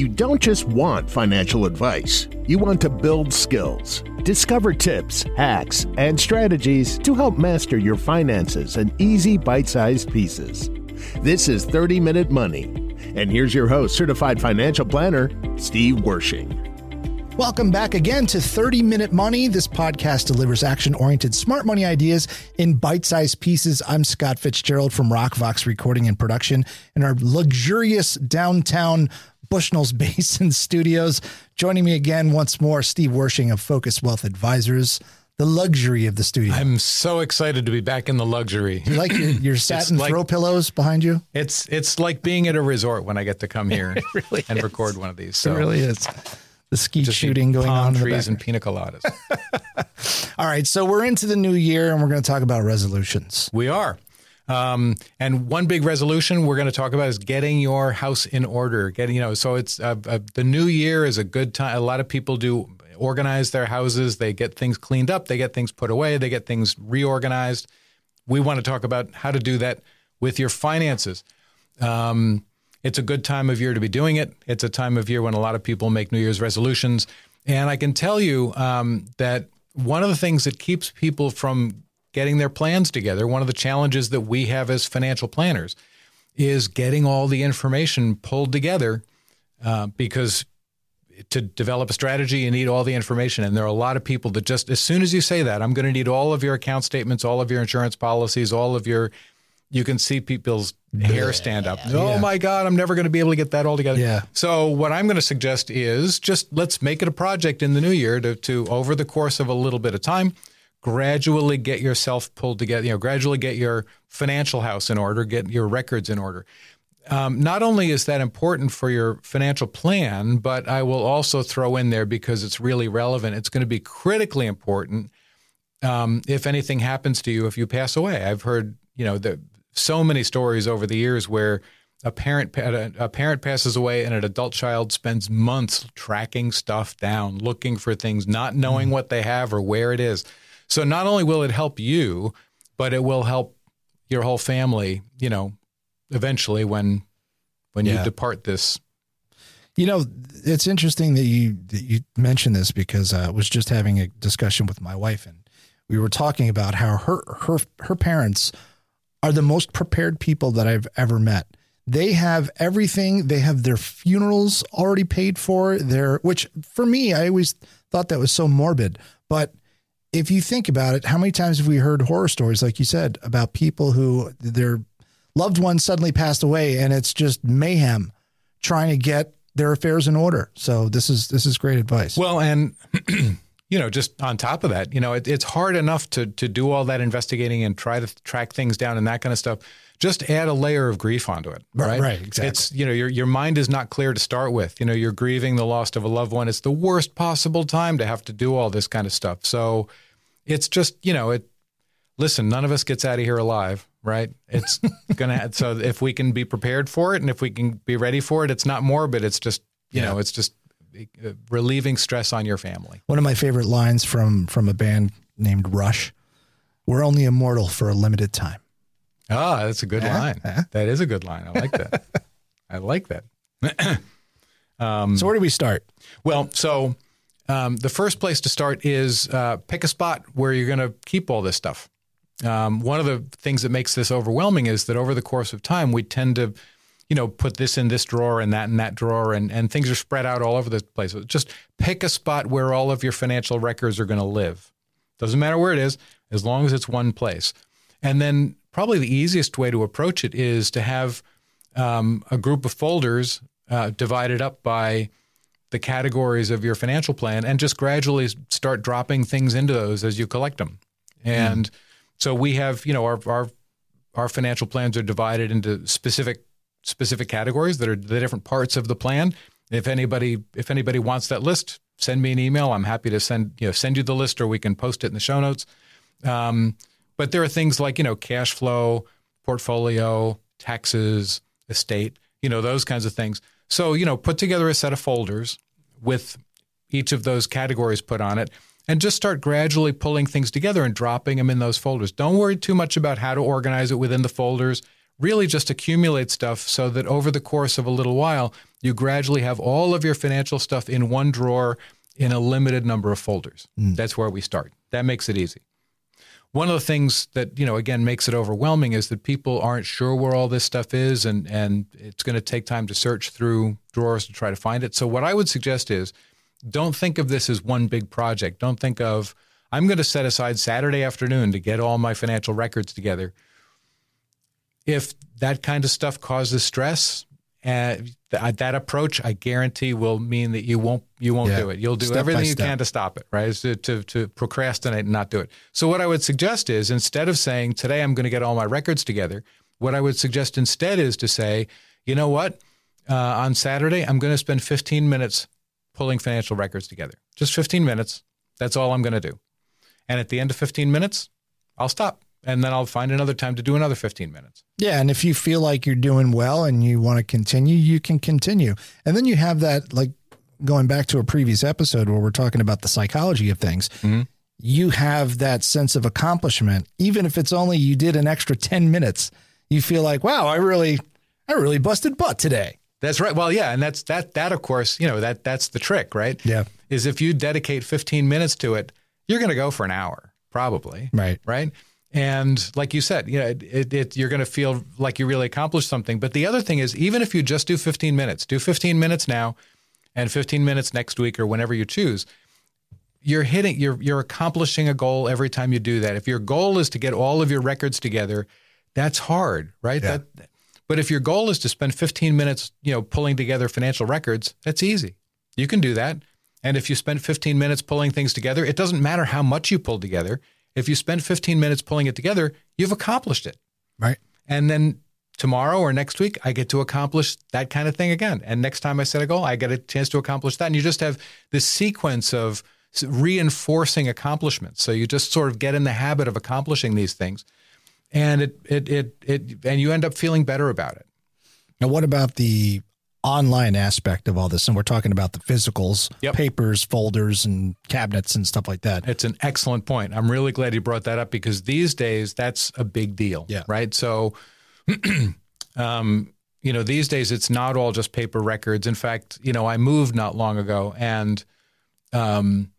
You don't just want financial advice, you want to build skills. Discover tips, hacks, and strategies to help master your finances in easy bite sized pieces. This is 30 Minute Money. And here's your host, certified financial planner, Steve Wershing. Welcome back again to 30 Minute Money. This podcast delivers action oriented smart money ideas in bite sized pieces. I'm Scott Fitzgerald from Rockvox Recording and Production in our luxurious downtown Bushnell's Basin studios. Joining me again once more, Steve Wershing of Focus Wealth Advisors. The luxury of the studio. I'm so excited to be back in the luxury. You like your, your satin like, throw pillows behind you? It's it's like being at a resort when I get to come here really and is. record one of these. So it really is. The skeet just shooting going on. in the trees and pina coladas. All right, so we're into the new year and we're going to talk about resolutions. we are. Um, and one big resolution we're going to talk about is getting your house in order. Getting, you know, so it's uh, uh, the new year is a good time. A lot of people do organize their houses. They get things cleaned up. They get things put away. They get things reorganized. We want to talk about how to do that with your finances. Um, it's a good time of year to be doing it. It's a time of year when a lot of people make New Year's resolutions. And I can tell you um, that one of the things that keeps people from getting their plans together, one of the challenges that we have as financial planners, is getting all the information pulled together uh, because to develop a strategy, you need all the information. And there are a lot of people that just, as soon as you say that, I'm going to need all of your account statements, all of your insurance policies, all of your, you can see people's hair stand up. Oh my God, I'm never going to be able to get that all together. Yeah. So what I'm going to suggest is just let's make it a project in the new year to, to over the course of a little bit of time, gradually get yourself pulled together, you know, gradually get your financial house in order, get your records in order. Um, not only is that important for your financial plan, but I will also throw in there because it's really relevant. It's going to be critically important um, if anything happens to you if you pass away. I've heard, you know, the, so many stories over the years where a parent a, parent passes away and an adult child spends months tracking stuff down, looking for things, not knowing what they have or where it is. So not only will it help you, but it will help your whole family. You know, eventually when when Yeah. you depart this. You know, it's interesting that you that you mentioned this because uh, I was just having a discussion with my wife, and we were talking about how her her her parents are the most prepared people that I've ever met. They have everything. They have their funerals already paid for. Their which for me, I always thought that was so morbid, but if you think about it, how many times have we heard horror stories, like you said, about people who their loved ones suddenly passed away, and it's just mayhem trying to get their affairs in order. So this is this is great advice. Well, and you know, just on top of that, you know, it, it's hard enough to to do all that investigating and try to track things down and that kind of stuff. Just add a layer of grief onto it, Right, right? exactly. It's you know, your your mind is not clear to start with. You know, you're grieving the loss of a loved one. It's the worst possible time to have to do all this kind of stuff. So it's just you know, it. Listen, none of us gets out of here alive, right? It's gonna. So if we can be prepared for it and if we can be ready for it, it's not morbid. It's just you know, it's just relieving stress on your family. One of my favorite lines from from a band named Rush: "We're only immortal for a limited time." Ah, that's a good line. That is a good line. I like that. I like that. so where do we start? Well, so um, the first place to start is uh, pick a spot where you're going to keep all this stuff. Um, one of the things that makes this overwhelming is that over the course of time, we tend to, you know, put this in this drawer and that in that drawer, and, and things are spread out all over the place. Just pick a spot where all of your financial records are going to live. Doesn't matter where it is, as long as it's one place. And then probably the easiest way to approach it is to have um, a group of folders uh, divided up by the categories of your financial plan and just gradually start dropping things into those as you collect them. And so we have, you know, our, our our financial plans are divided into specific specific categories that are the different parts of the plan. If anybody if anybody wants that list, send me an email. I'm happy to send you know send you the list, or we can post it in the show notes. Um, but there are things like you know cash flow, portfolio, taxes, estate, you know those kinds of things. So you know put together a set of folders with each of those categories put on it. And just start gradually pulling things together and dropping them in those folders. Don't worry too much about how to organize it within the folders. Really just accumulate stuff so that over the course of a little while, you gradually have all of your financial stuff in one drawer in a limited number of folders. Hmm. That's where we start. That makes it easy. One of the things that, you know, again makes it overwhelming is that people aren't sure where all this stuff is and and it's going to take time to search through drawers to try to find it. So what I would suggest is don't think of this as one big project. Don't think of I'm going to set aside Saturday afternoon to get all my financial records together. If that kind of stuff causes stress, uh, th- that approach, I guarantee, will mean that you won't you won't Yeah. do it. You'll do Step everything you can to stop it, right? To, to to procrastinate and not do it. So what I would suggest is instead of saying today I'm going to get all my records together, what I would suggest instead is to say, you know what, uh, on Saturday I'm going to spend 15 minutes pulling financial records together. Just 15 minutes. That's all I'm going to do. And at the end of 15 minutes, I'll stop. And then I'll find another time to do another 15 minutes. Yeah, and if you feel like you're doing well and you want to continue, you can continue. And then you have that like going back to a previous episode where we're talking about the psychology of things. Mm-hmm. You have that sense of accomplishment even if it's only you did an extra 10 minutes. You feel like, "Wow, I really I really busted butt today." That's right. Well, yeah, and that's that that of course, you know, that that's the trick, right? Yeah. Is if you dedicate 15 minutes to it, you're going to go for an hour, probably. Right. Right? And like you said, you know, it, it, it, you're going to feel like you really accomplished something. But the other thing is, even if you just do 15 minutes, do 15 minutes now, and 15 minutes next week or whenever you choose, you're hitting, you're you're accomplishing a goal every time you do that. If your goal is to get all of your records together, that's hard, right? Yeah. That, but if your goal is to spend 15 minutes, you know, pulling together financial records, that's easy. You can do that. And if you spend 15 minutes pulling things together, it doesn't matter how much you pull together. If you spend 15 minutes pulling it together, you've accomplished it. Right? And then tomorrow or next week, I get to accomplish that kind of thing again. And next time I set a goal, I get a chance to accomplish that. And you just have this sequence of reinforcing accomplishments. So you just sort of get in the habit of accomplishing these things. And it, it, it, it, and you end up feeling better about it. Now, what about the online aspect of all this? And we're talking about the physicals, Yep. papers, folders, and cabinets and stuff like that. It's an excellent point. I'm really glad you brought that up because these days that's a big deal. Yeah. Right. So, um, you know, these days it's not all just paper records. In fact, you know, I moved not long ago and, um,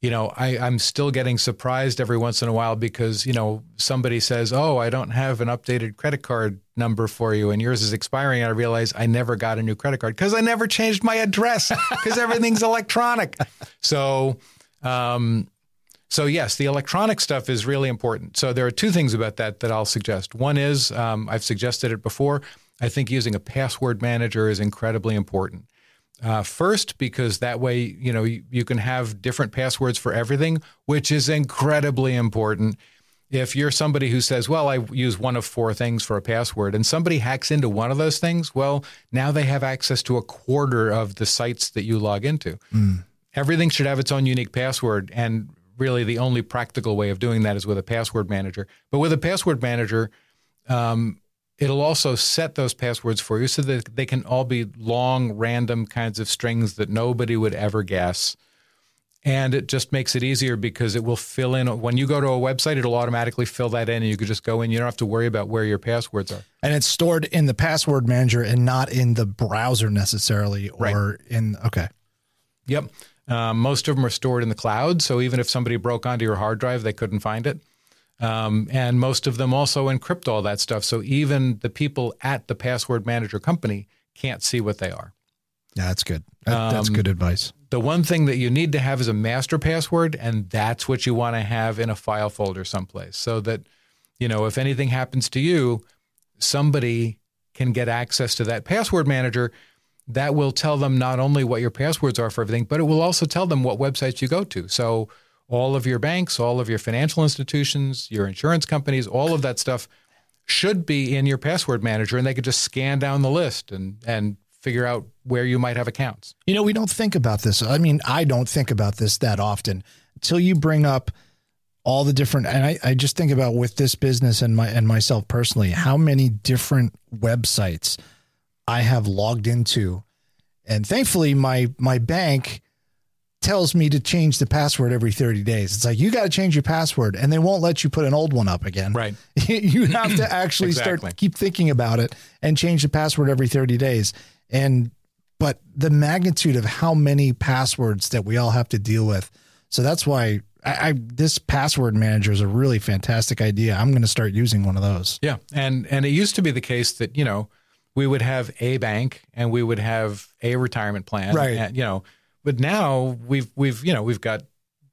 you know, I, I'm still getting surprised every once in a while because, you know, somebody says, Oh, I don't have an updated credit card number for you and yours is expiring. And I realize I never got a new credit card because I never changed my address because everything's electronic. So, um, so yes, the electronic stuff is really important. So there are two things about that that I'll suggest. One is um, I've suggested it before. I think using a password manager is incredibly important. Uh, first, because that way you know you, you can have different passwords for everything, which is incredibly important. If you're somebody who says, "Well, I use one of four things for a password," and somebody hacks into one of those things, well, now they have access to a quarter of the sites that you log into. Everything should have its own unique password and really the only practical way of doing that is with a password manager. But with a password manager um, it'll also set those passwords for you so that they can all be long random kinds of strings that nobody would ever guess and it just makes it easier because it will fill in when you go to a website it'll automatically fill that in and you can just go in you don't have to worry about where your passwords are And it's stored in the password manager and not in the browser necessarily or in, okay. Yep. Um, most of them are stored in the cloud. So even if somebody broke onto your hard drive, they couldn't find it. Um, and most of them also encrypt all that stuff. So even the people at the password manager company can't see what they are. Yeah, that's good. That, that's Um, good advice. The one thing that you need to have is a master password, and that's what you want to have in a file folder someplace so that, you know, if anything happens to you, somebody can get access to that password manager. That will tell them not only what your passwords are for everything, but it will also tell them what websites you go to. So, all of your banks, all of your financial institutions, your insurance companies, all of that stuff should be in your password manager, and they could just scan down the list and and figure out where you might have accounts. You know, we don't think about this. I mean, I don't think about this that often until you bring up all the different and I, I just think about with this business and my and myself personally, how many different websites I have logged into. And thankfully my my bank tells me to change the password every 30 days. It's like you got to change your password and they won't let you put an old one up again. Right. you have to actually Exactly. start keep thinking about it and change the password every 30 days. And but the magnitude of how many passwords that we all have to deal with. So that's why I, I this password manager is a really fantastic idea. I'm going to start using one of those. Yeah, and and it used to be the case that you know we would have a bank and we would have a retirement plan, Right. And, you know, but now we've we've you know we've got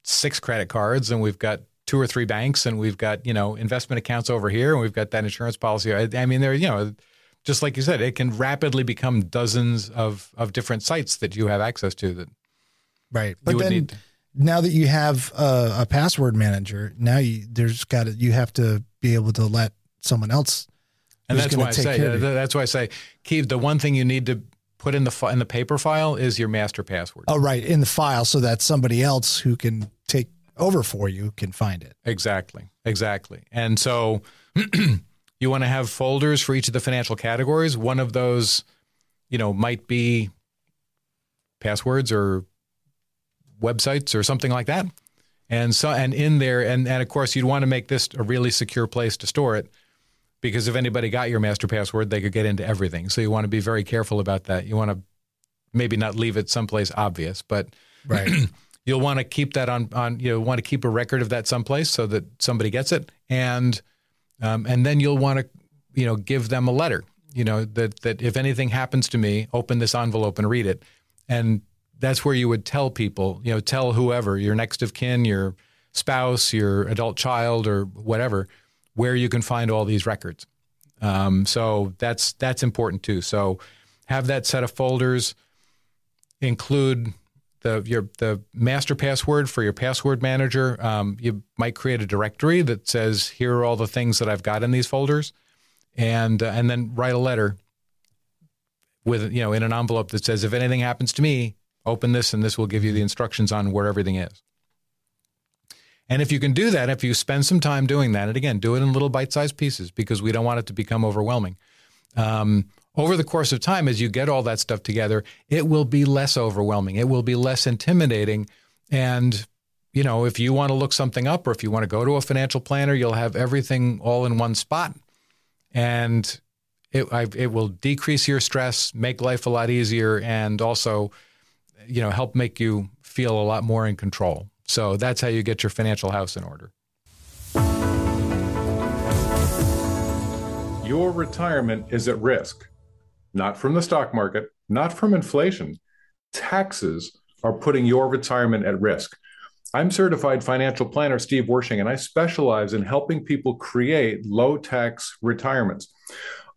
six credit cards and we've got two or three banks and we've got you know investment accounts over here and we've got that insurance policy. I, I mean, there you know. Just like you said, it can rapidly become dozens of, of different sites that you have access to. That Right. But then need- now that you have a, a password manager, now you there's got to you have to be able to let someone else. and that's why I say care of it. that's why I say keep the one thing you need to put in the fi- in the paper file is your master password. Oh, right, in the file so that somebody else who can take over for you can find it. Exactly. Exactly. And so you want to have folders for each of the financial categories. One of those, you know, might be passwords or websites or something like that. And so and in there and and of course you'd want to make this a really secure place to store it because if anybody got your master password, they could get into everything. So you want to be very careful about that. You want to maybe not leave it someplace obvious, but Right. you'll want to keep that on on you know, want to keep a record of that someplace so that somebody gets it and um, and then you'll want to you know give them a letter you know that that if anything happens to me open this envelope and read it and that's where you would tell people you know tell whoever your next of kin your spouse your adult child or whatever where you can find all these records um, so that's that's important too so have that set of folders include the your the master password for your password manager. Um, you might create a directory that says here are all the things that I've got in these folders, and uh, and then write a letter with you know in an envelope that says if anything happens to me, open this and this will give you the instructions on where everything is. And if you can do that, if you spend some time doing that, and again, do it in little bite-sized pieces because we don't want it to become overwhelming um, over the course of time, as you get all that stuff together, it will be less overwhelming. It will be less intimidating. And, you know, if you want to look something up or if you want to go to a financial planner, you'll have everything all in one spot. And it, I, it will decrease your stress, make life a lot easier, and also, you know, help make you feel a lot more in control. So that's how you get your financial house in order. Your retirement is at risk, not from the stock market, not from inflation. Taxes are putting your retirement at risk. I'm certified financial planner Steve Wershing, and I specialize in helping people create low tax retirements.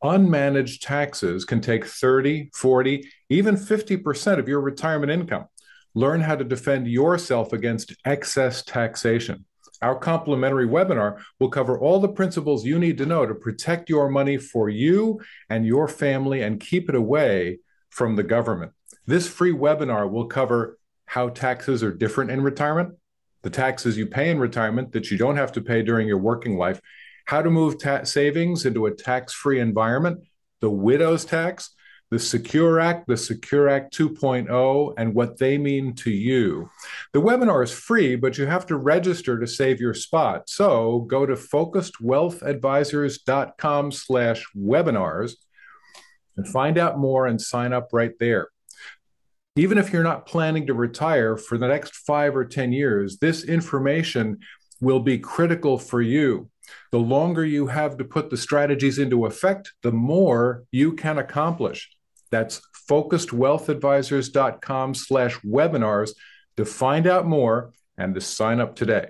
Unmanaged taxes can take 30, 40, even 50% of your retirement income. Learn how to defend yourself against excess taxation. Our complimentary webinar will cover all the principles you need to know to protect your money for you and your family and keep it away from the government. This free webinar will cover how taxes are different in retirement, the taxes you pay in retirement that you don't have to pay during your working life, how to move ta- savings into a tax free environment, the widow's tax, the Secure Act, the Secure Act 2.0, and what they mean to you. The webinar is free, but you have to register to save your spot. So go to focusedwealthadvisors.com slash webinars and find out more and sign up right there. Even if you're not planning to retire for the next five or 10 years, this information will be critical for you. The longer you have to put the strategies into effect, the more you can accomplish. That's focusedwealthadvisors.com slash webinars to find out more and to sign up today.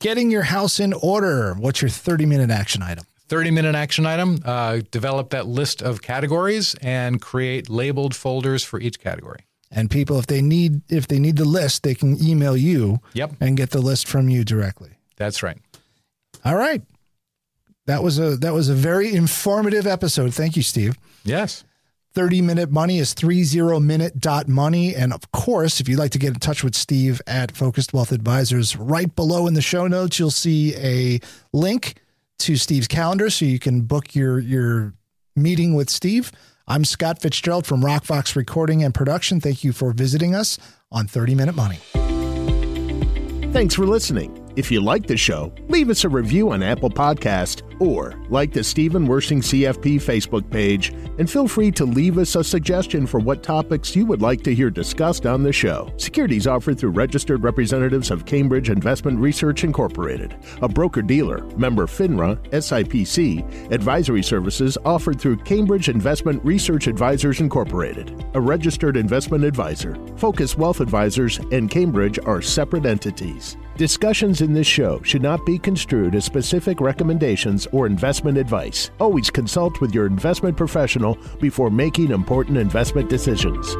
Getting your house in order. What's your 30 minute action item? 30 minute action item uh, develop that list of categories and create labeled folders for each category And people, if they need if they need the list, they can email you Yep. and get the list from you directly. that's right All right. That was a that was a very informative episode. Thank you, Steve. yes 30 minute money is 30 minute dot money. And of course, if you'd like to get in touch with Steve at Focused Wealth Advisors, right below in the show notes, you'll see a link to Steve's calendar so you can book your your meeting with Steve. I'm Scott Fitzgerald from Rockfox Recording and Production. Thank you for visiting us on 30 Minute Money. Thanks for listening. If you like the show, leave us a review on Apple Podcast or like the Stephen Wershing CFP Facebook page and feel free to leave us a suggestion for what topics you would like to hear discussed on the show. Securities offered through registered representatives of Cambridge Investment Research Incorporated, a broker-dealer, member FINRA, SIPC, advisory services offered through Cambridge Investment Research Advisors Incorporated, a registered investment advisor. Focus Wealth Advisors and Cambridge are separate entities. Discussions in this show should not be construed as specific recommendations or investment advice. Always consult with your investment professional before making important investment decisions.